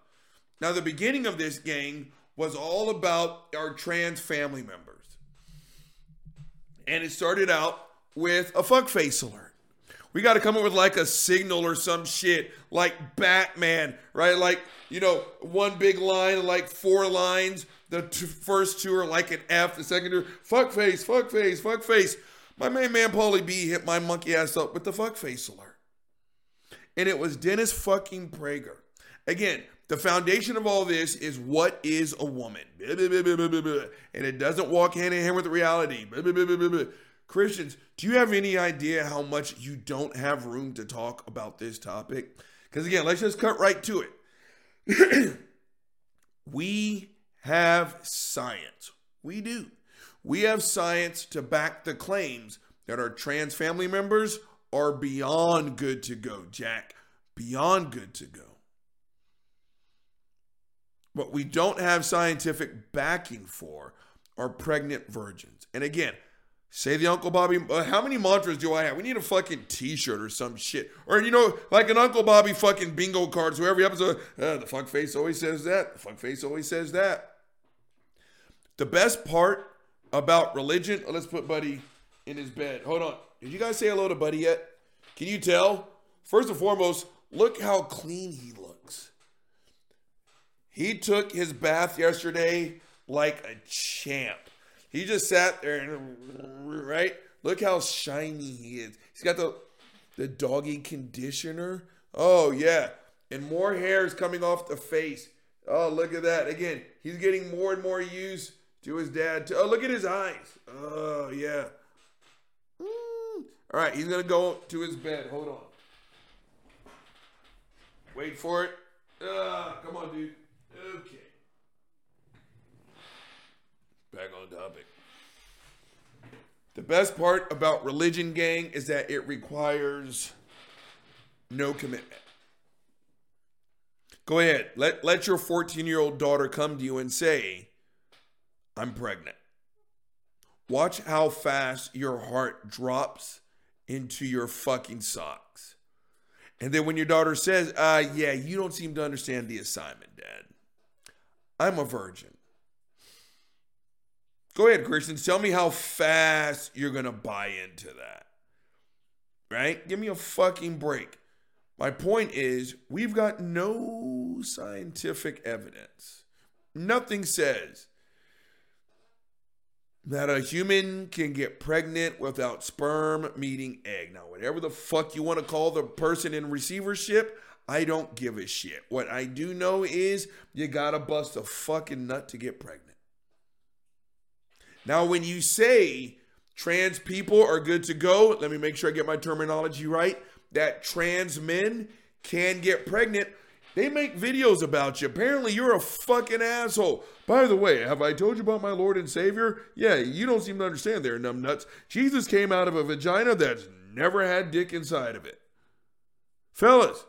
Now, the beginning of this gang was all about our trans family members. And it started out with a fuckface alert. We got to come up with like a signal or some shit, like Batman, right? Like, you know, one big line, like four lines. The first two are like an F, the second two, fuckface, fuckface, fuckface. My main man, Paulie B, hit my monkey ass up with the fuckface alert. And it was Dennis fucking Prager. Again, the foundation of all this is what is a woman? And it doesn't walk hand in hand with reality. Christians, do you have any idea how much you don't have room to talk about this topic? Because again, let's just cut right to it. have science. We do. We have science to back the claims that our trans family members are beyond good to go, Jack. Beyond good to go. What we don't have scientific backing for are pregnant virgins. And again, say the Uncle Bobby, uh, how many mantras do I have? We need a fucking t shirt or some shit. Or, you know, like an Uncle Bobby fucking bingo card. So every episode, uh, the fuck face always says that. The fuck face always says that. The best part about religion, oh, let's put Buddy in his bed. Hold on. Did you guys say hello to Buddy yet? Can you tell? First and foremost, look how clean he looks. He took his bath yesterday like a champ. He just sat there and right. Look how shiny he is. He's got the the doggy conditioner. Oh yeah, and more hairs coming off the face. Oh, look at that. Again, he's getting more and more used to his dad. Too. Oh, look at his eyes. Oh, yeah. Mm. All right, he's going to go to his bed. Hold on. Wait for it. Ah, come on, dude. Okay. Back on topic. The best part about religion, gang, is that it requires no commitment. Go ahead. Let let your 14-year-old daughter come to you and say, "I'm pregnant." Watch how fast your heart drops into your fucking socks. And then when your daughter says, "Uh, yeah, you don't seem to understand the assignment, dad. I'm a virgin." Go ahead, Christians. Tell me how fast you're going to buy into that. Right? Give me a fucking break. My point is, we've got no scientific evidence. Nothing says that a human can get pregnant without sperm meeting egg. Now, whatever the fuck you want to call the person in receivership, I don't give a shit. What I do know is you gotta bust a fucking nut to get pregnant. Now, when you say trans people are good to go, let me make sure I get my terminology right. That trans men can get pregnant. They make videos about you. Apparently, you're a fucking asshole. By the way, have I told you about my Lord and Savior? Yeah, you don't seem to understand there, numbnuts. Jesus came out of a vagina that's never had dick inside of it. Fellas,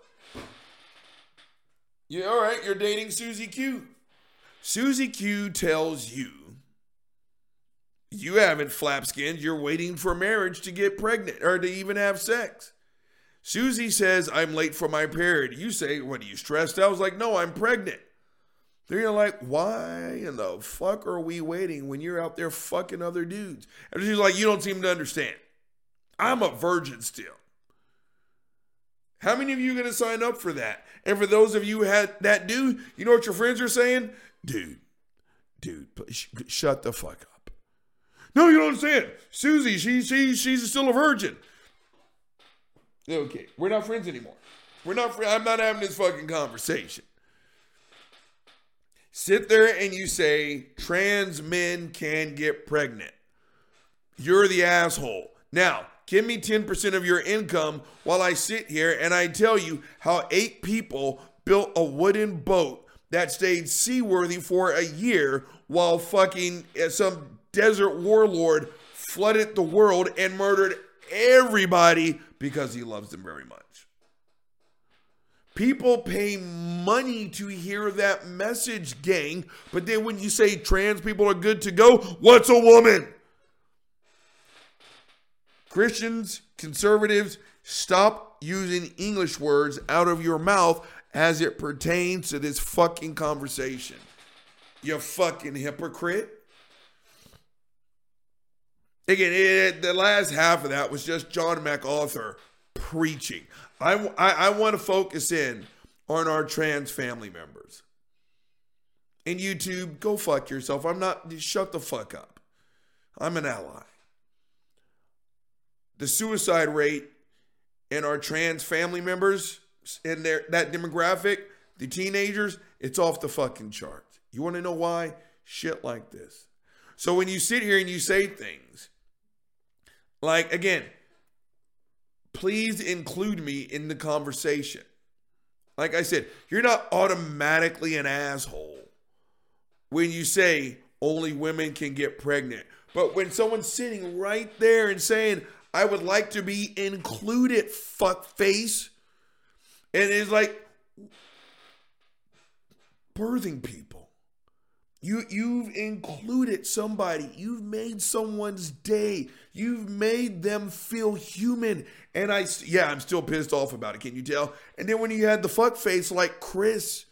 yeah, all right, you're dating Susie Q. Susie Q tells you you haven't flap skinned, you're waiting for marriage to get pregnant or to even have sex. Susie says, I'm late for my period. You say, What are you stressed? I was like, No, I'm pregnant. Then you're like, Why in the fuck are we waiting when you're out there fucking other dudes? And she's like, You don't seem to understand. I'm a virgin still. How many of you are going to sign up for that? And for those of you had that do, you know what your friends are saying? Dude, dude, sh- shut the fuck up. No, you don't understand. Susie, she, she, she's still a virgin. Okay, we're not friends anymore. We're not. Fr- I'm not having this fucking conversation. Sit there and you say trans men can get pregnant. You're the asshole. Now, give me 10% of your income while I sit here and I tell you how eight people built a wooden boat that stayed seaworthy for a year while fucking uh, some desert warlord flooded the world and murdered everybody because he loves them very much. People pay money to hear that message, gang. But then when you say trans people are good to go, what's a woman? Christians, conservatives, stop using English words out of your mouth as it pertains to this fucking conversation. You fucking hypocrite. Again, it, the last half of that was just John MacArthur preaching. I, I, I want to focus in on our trans family members. And YouTube, go fuck yourself. I'm not, shut the fuck up. I'm an ally. The suicide rate in our trans family members in their that demographic, the teenagers, it's off the fucking charts. You want to know why? Shit like this. So when you sit here and you say things like again, please include me in the conversation. Like I said, you're not automatically an asshole when you say only women can get pregnant. But when someone's sitting right there and saying, I would like to be included, fuck face, and it's like birthing people. You you've included somebody. You've made someone's day. You've made them feel human. And I yeah, I'm still pissed off about it. Can you tell? And then when you had the fuck face like Chris,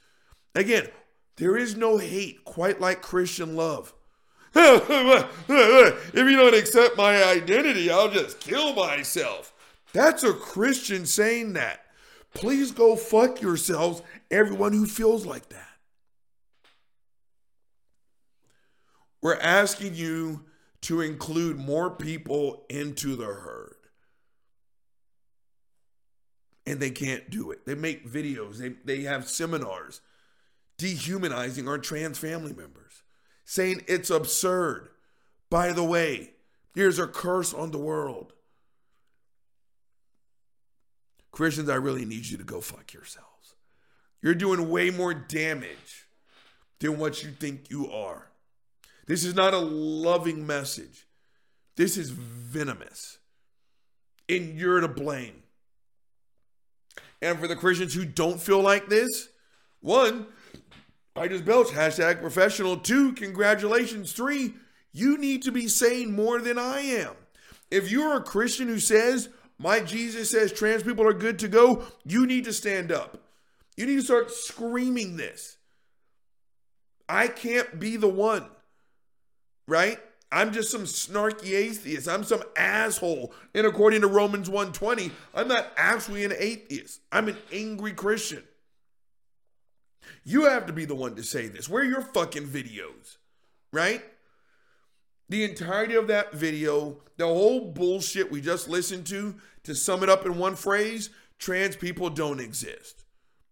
again, there is no hate quite like Christian love. if you don't accept my identity, I'll just kill myself. That's a Christian saying that. Please go fuck yourselves, everyone who feels like that. We're asking you to include more people into the herd. And they can't do it. They make videos, they, they have seminars dehumanizing our trans family members, saying it's absurd. By the way, here's a curse on the world. Christians, I really need you to go fuck yourselves. You're doing way more damage than what you think you are. This is not a loving message. This is venomous. And you're to blame. And for the Christians who don't feel like this, one, I just belch, hashtag professional. Two, congratulations. Three, you need to be saying more than I am. If you're a Christian who says, my Jesus says trans people are good to go, you need to stand up. You need to start screaming this. I can't be the one, right? I'm just some snarky atheist. I'm some asshole. And according to Romans 120, I'm not actually an atheist. I'm an angry Christian. You have to be the one to say this. Where are your fucking videos? Right? The entirety of that video, the whole bullshit we just listened to, to sum it up in one phrase, trans people don't exist.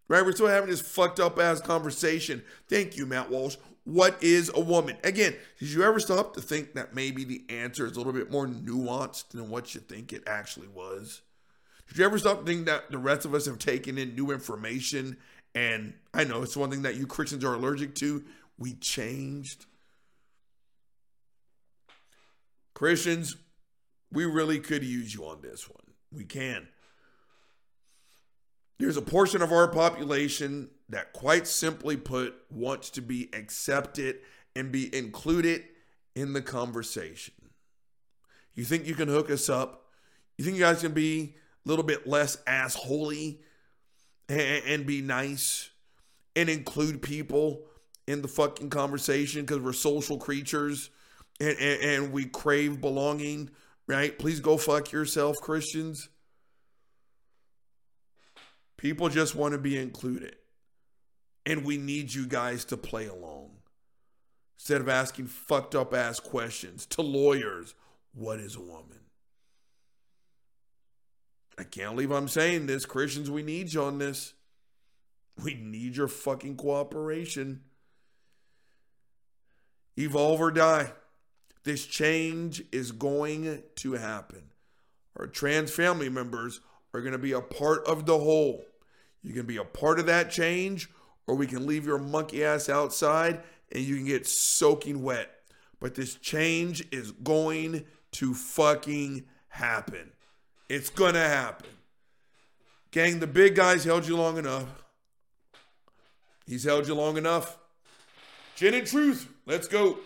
Right? We're still having this fucked up ass conversation. Thank you, Matt Walsh. What is a woman? Again, did you ever stop to think that maybe the answer is a little bit more nuanced than what you think it actually was? Did you ever stop to think that the rest of us have taken in new information? And I know it's one thing that you Christians are allergic to. We changed. Christians, we really could use you on this one. We can. There's a portion of our population that, quite simply put, wants to be accepted and be included in the conversation. You think you can hook us up? You think you guys can be a little bit less assholey and, and be nice and include people in the fucking conversation because we're social creatures and, and, and we crave belonging, right? Please go fuck yourself, Christians. People just want to be included. And we need you guys to play along. Instead of asking fucked up ass questions to lawyers, what is a woman? I can't believe I'm saying this. Christians, we need you on this. We need your fucking cooperation. Evolve or die. This change is going to happen. Our trans family members are going to be a part of the whole. You can be a part of that change, or we can leave your monkey ass outside and you can get soaking wet. But this change is going to fucking happen. It's going to happen. Gang, the big guy's held you long enough. He's held you long enough. Gin and truth, let's go.